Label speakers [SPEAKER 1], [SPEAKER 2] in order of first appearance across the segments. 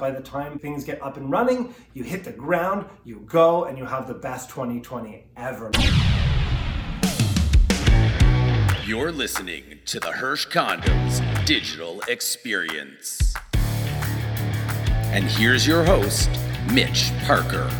[SPEAKER 1] By the time things get up and running, you hit the ground, you go, and you have the best 2020 ever.
[SPEAKER 2] You're listening to the Hirsch Condos Digital Experience. And here's your host, Mitch Parker.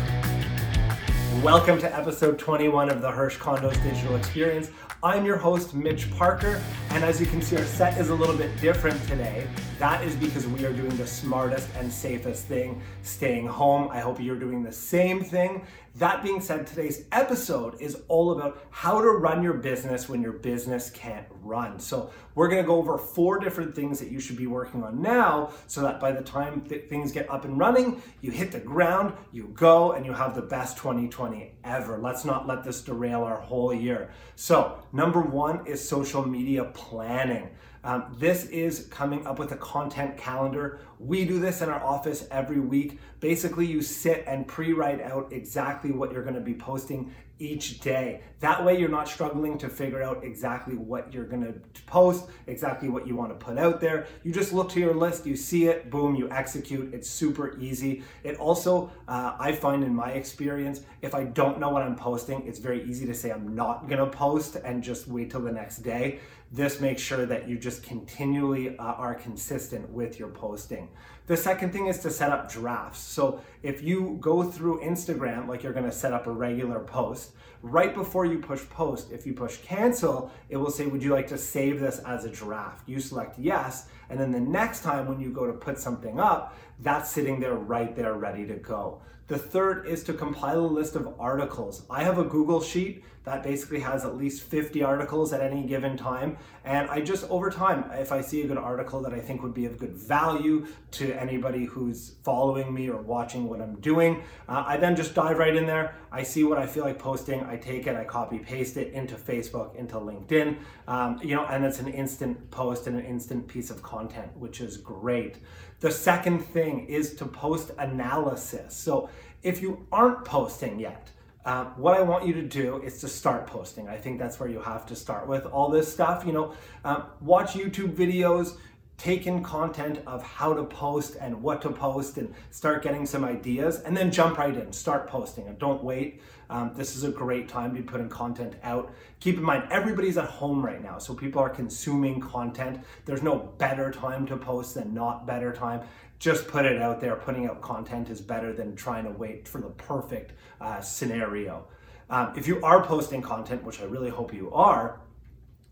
[SPEAKER 1] Welcome to episode 21 of the Hirsch Condos Digital Experience. I'm your host, Mitch Parker, and as you can see, our set is a little bit different today. That is because we are doing the smartest and safest thing, staying home. I hope you're doing the same thing. That being said, today's episode is all about how to run your business when your business can't run. So, we're gonna go over four different things that you should be working on now so that by the time th- things get up and running, you hit the ground, you go, and you have the best 2020 ever. Let's not let this derail our whole year. So, number one is social media planning. Um, this is coming up with a content calendar. We do this in our office every week. Basically, you sit and pre write out exactly what you're going to be posting each day. That way, you're not struggling to figure out exactly what you're to post, exactly what you want to put out there. You just look to your list, you see it, boom, you execute. It's super easy. It also, uh, I find in my experience, if I don't know what I'm posting, it's very easy to say I'm not to post and just wait till the next day. This makes sure that you just continually uh, are consistent with your posting. The second thing is to set up drafts. So if you go through Instagram like you're going to set up a regular post, right before you push post, if you push cancel, it will say, Would you like to save this as a draft? You select yes. And then the next time when you go to put something up, that's sitting there right there ready to go. The third is to compile a list of articles. I have a Google Sheet that basically has at least 50 articles at any given time. And I just, over time, if I see a good article that I think would be of good value to anybody who's following me or watching what I'm doing, uh, I then just dive right in there. I see what I feel like posting. Take it, I copy paste it into Facebook, into LinkedIn, um, you know, and it's an instant post and an instant piece of content, which is great. The second thing is to post analysis. So if you aren't posting yet, uh, what I want you to do is to start posting. I think that's where you have to start with all this stuff. You know, um, watch YouTube videos, take in content of how to post and what to post and start getting some ideas and then jump right in start posting and don't wait. Um, this is a great time to be putting content out. Keep in mind everybody's at home right now so people are consuming content. There's no better time to post than not better time. Just put it out there. Putting out content is better than trying to wait for the perfect uh, scenario. Um, if you are posting content which i really hope you are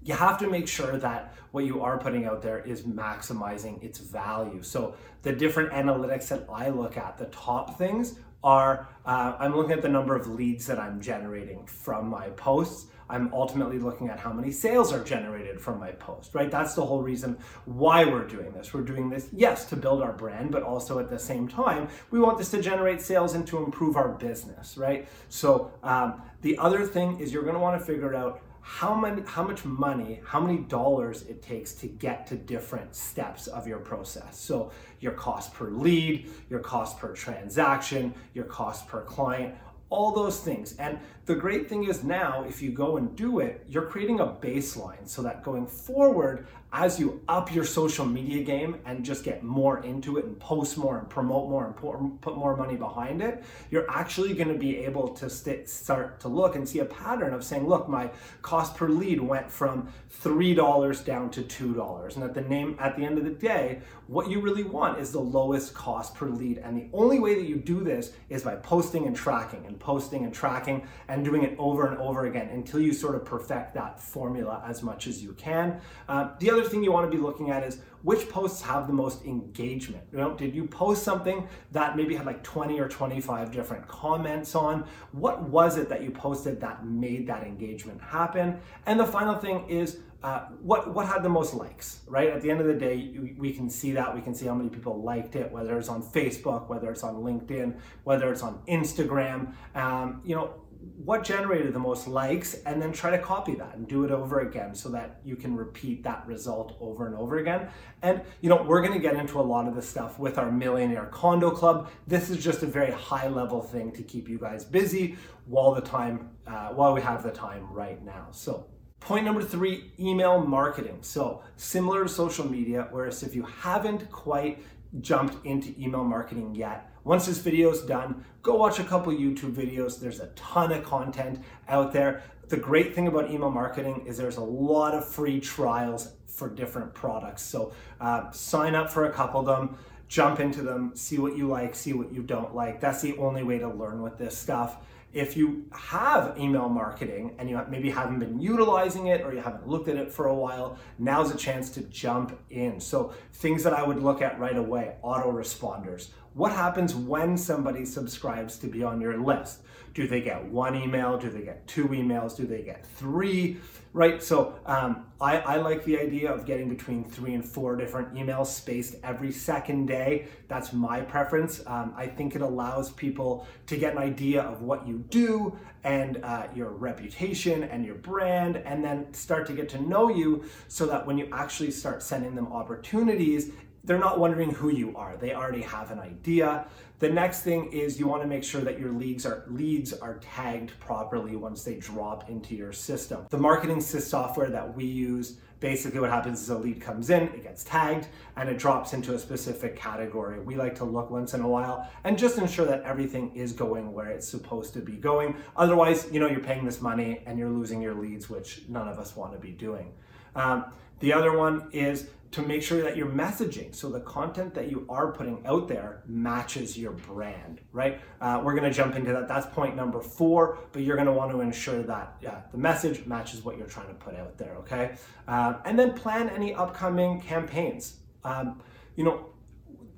[SPEAKER 1] you have to make sure that what you are putting out there is maximizing its value. So the different analytics that I look at, the top things are uh, I'm looking at the number of leads that I'm generating from my posts. I'm ultimately looking at how many sales are generated from my post, right? That's the whole reason why we're doing this. We're doing this, yes, to build our brand, but also at the same time, we want this to generate sales and to improve our business, right? So um, the other thing is you're want to figure out how many how much money how many dollars it takes to get to different steps of your process so your cost per lead your cost per transaction your cost per client all those things. And the great thing is now, if you go and do it, you're creating a baseline so that going forward, as you up your social media game and just get more into it and post more and promote more and put more money behind it, you're actually going to be able to st- start to look and see a pattern of saying, look, my cost per lead went from $3 down to $2. And at the name at the end of the day, what you really want is the lowest cost per lead. And the only way that you do this is by posting and tracking and posting and tracking and doing it over and over again until you sort of perfect that formula as much as you can. Uh, the other thing you want to be looking at is which posts have the most engagement. You know, did you post something that maybe had like 20 or 25 different comments on? What was it that you posted that made that engagement happen? And the final thing is uh, what what had the most likes, right? At the end of the day, we can see that. We can see how many people liked it, whether it's on Facebook, whether it's on LinkedIn, whether it's on Instagram. Um, you know, what generated the most likes, and then try to copy that and do it over again, so that you can repeat that result over and over again. And you know, we're going to get into a lot of this stuff with our Millionaire Condo Club. This is just a very high level thing to keep you guys busy while the time uh, while we have the time right now. So. Point number three, email marketing. So similar to social media, whereas if you haven't quite jumped into email marketing yet, once this video is done, go watch a couple YouTube videos. There's a ton of content out there. The great thing about email marketing is there's a lot of free trials for different products. So uh, sign up for a couple of them, jump into them, see what you like, see what you don't like. That's the only way to learn with this stuff if you have email marketing and you maybe haven't been utilizing it or you haven't looked at it for a while, now's a chance to jump in. So, things that I would look at right away autoresponders. What happens when somebody subscribes to be on your list? Do they get one email? Do they get two emails? Do they get three? Right? So um, I, I like the idea of getting between three and four different emails spaced every second day. That's my preference. Um, I think it allows people to get an idea of what you do and uh, your reputation and your brand, and then start to get to know you so that when you actually start sending them opportunities, they're not wondering who you are. They already have an idea. The next thing is you want to make sure that your leads are leads are tagged properly once they drop into your system. The marketing software that we use, basically what happens is a lead comes in, it gets tagged, and it drops into a specific category. We like to look once in a while and just ensure that everything is going where it's supposed to be going. Otherwise, you know, you're paying this money and you're losing your leads, which none of us want to be doing. Um, the other one is to make sure that your messaging, so the content that you are putting out there matches your brand, right? Uh, we're gonna jump into that. That's point number four, but you're gonna wanna ensure that yeah, the message matches what you're trying to put out there, okay? Uh, and then plan any upcoming campaigns. Um, you know,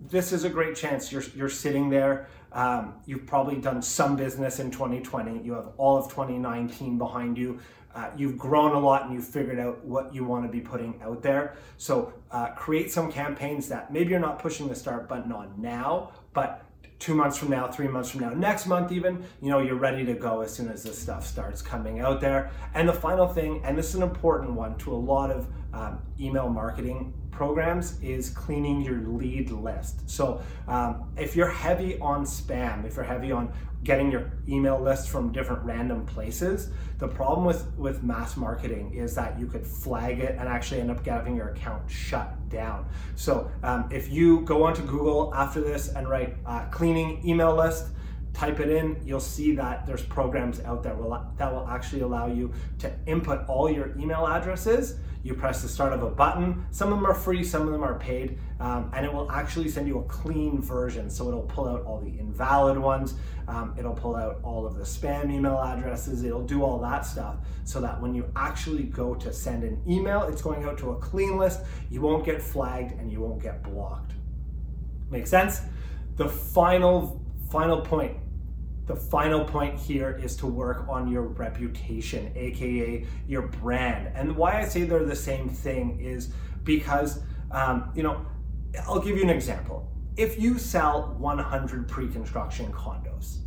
[SPEAKER 1] this is a great chance. You're, you're sitting there. Um, you've probably done some business in 2020. You have all of 2019 behind you uh, you've grown a lot and you've figured out what you want to be putting out there. So uh, create some campaigns that maybe you're not pushing the start button on now, but two months from now, three months from now, next month even, you know, you're ready to go as soon as this stuff starts coming out there. And the final thing, and this is an important one to a lot of um, email marketing programs is cleaning your lead list. So um, if you're heavy on spam, if you're heavy on getting your email list from different random places, the problem with, with mass marketing is that you could flag it and actually end up getting your account shut down. So um, if you go onto Google after this and write uh, cleaning email list, type it in, you'll see that there's programs out there that will actually allow you to input all your email addresses you press the start of a button. Some of them are free, some of them are paid, um, and it will actually send you a clean version. So it'll pull out all the invalid ones, um, it'll pull out all of the spam email addresses, it'll do all that stuff so that when you actually go to send an email, it's going out to a clean list. You won't get flagged and you won't get blocked. Make sense? The final final point the final point here is to work on your reputation, aka your brand. And why I say they're the same thing is because, um, you know, I'll give you an example. If you sell 100 pre construction condos,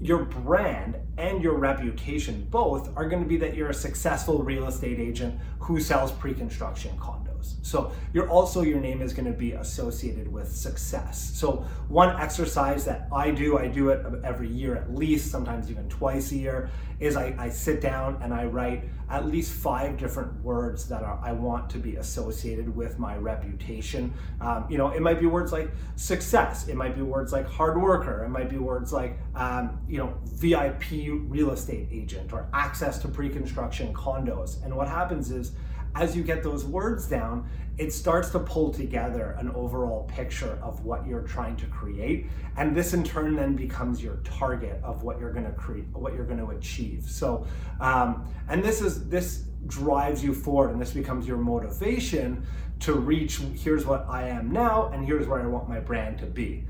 [SPEAKER 1] your brand and your reputation both are going to be that you're a successful real estate agent who sells pre construction condos. So you're also your name is going to be associated with success. So one exercise that I do, I do it every year at least, sometimes even twice a year, is I, I sit down and I write at least five different words that are, I want to be associated with my reputation. Um, you know, it might be words like success. It might be words like hard worker. It might be words like, um, you know, VIP real estate agent or access to pre-construction condos. And what happens is as you get those words down, it starts to pull together an overall picture of what you're trying to create. And this in turn then becomes your target of what you're to create, what you're to achieve. So, um, and this is, this drives you forward and this becomes your motivation to reach here's what I am now and here's where I want my brand to be.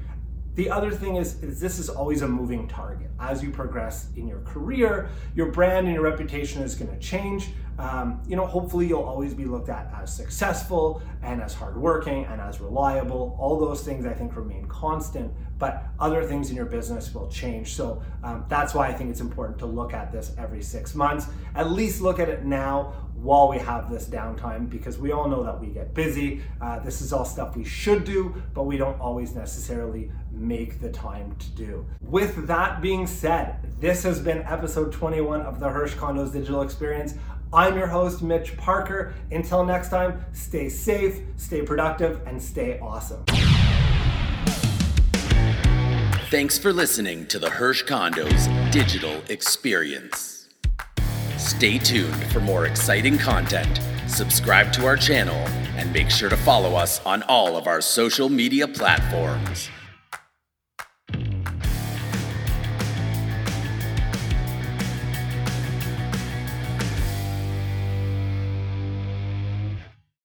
[SPEAKER 1] The other thing is, is, this is always a moving target. As you progress in your career, your brand and your reputation is going to change. Um, you know, hopefully you'll always be looked at as successful and as hardworking and as reliable. All those things I think remain constant, but other things in your business will change. So um, that's why I think it's important to look at this every six months. At least look at it now while we have this downtime because we all know that we get busy. Uh, this is all stuff we should do, but we don't always necessarily make the time to do. With that being said, this has been episode 21 of the Hirsch Condos Digital Experience. I'm your host, Mitch Parker. Until next time, stay safe, stay productive, and stay awesome.
[SPEAKER 2] Thanks for listening to the Hirsch Condos Digital Experience. Stay tuned for more exciting content, subscribe to our channel, and make sure to follow us on all of our social media platforms.